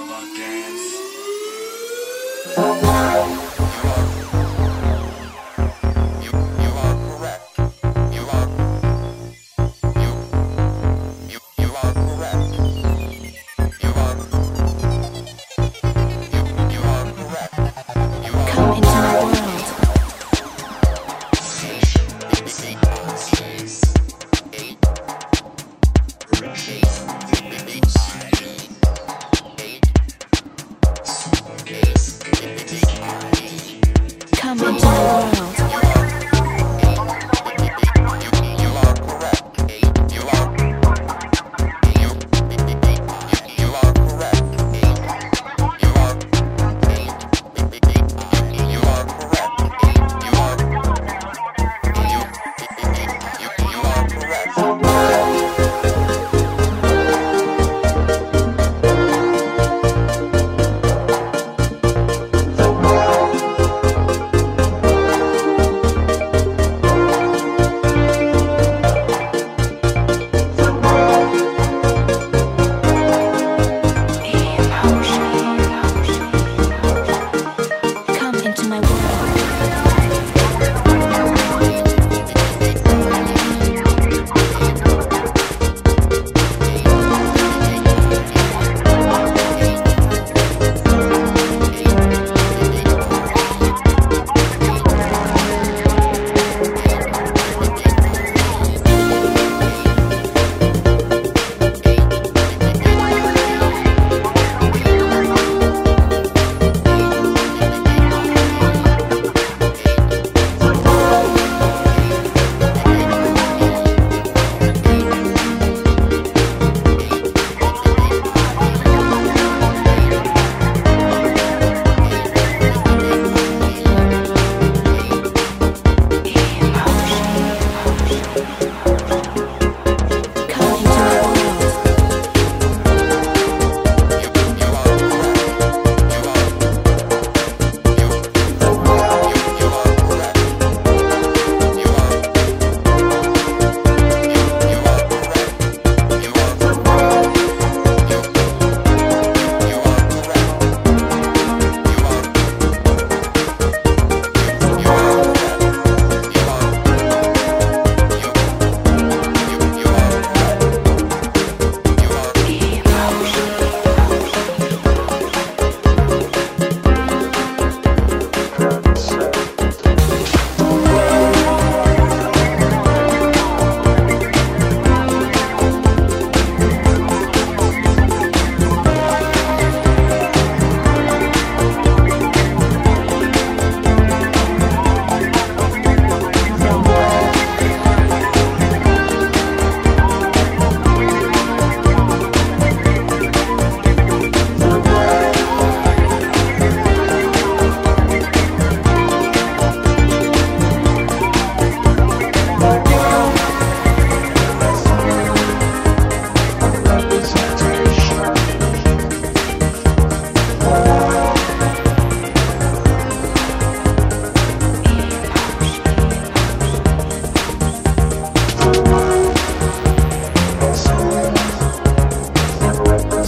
Baba dance.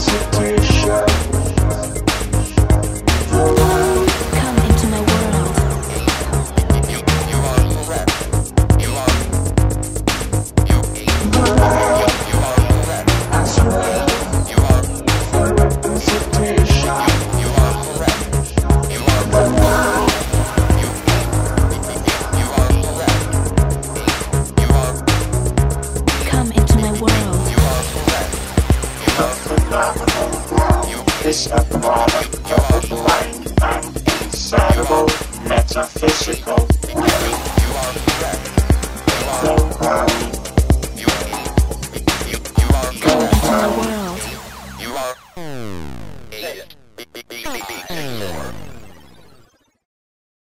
It's epistemological, like unsayable, metaphysical. You are correct. You are. Go on. You, you, you are correct. Go on.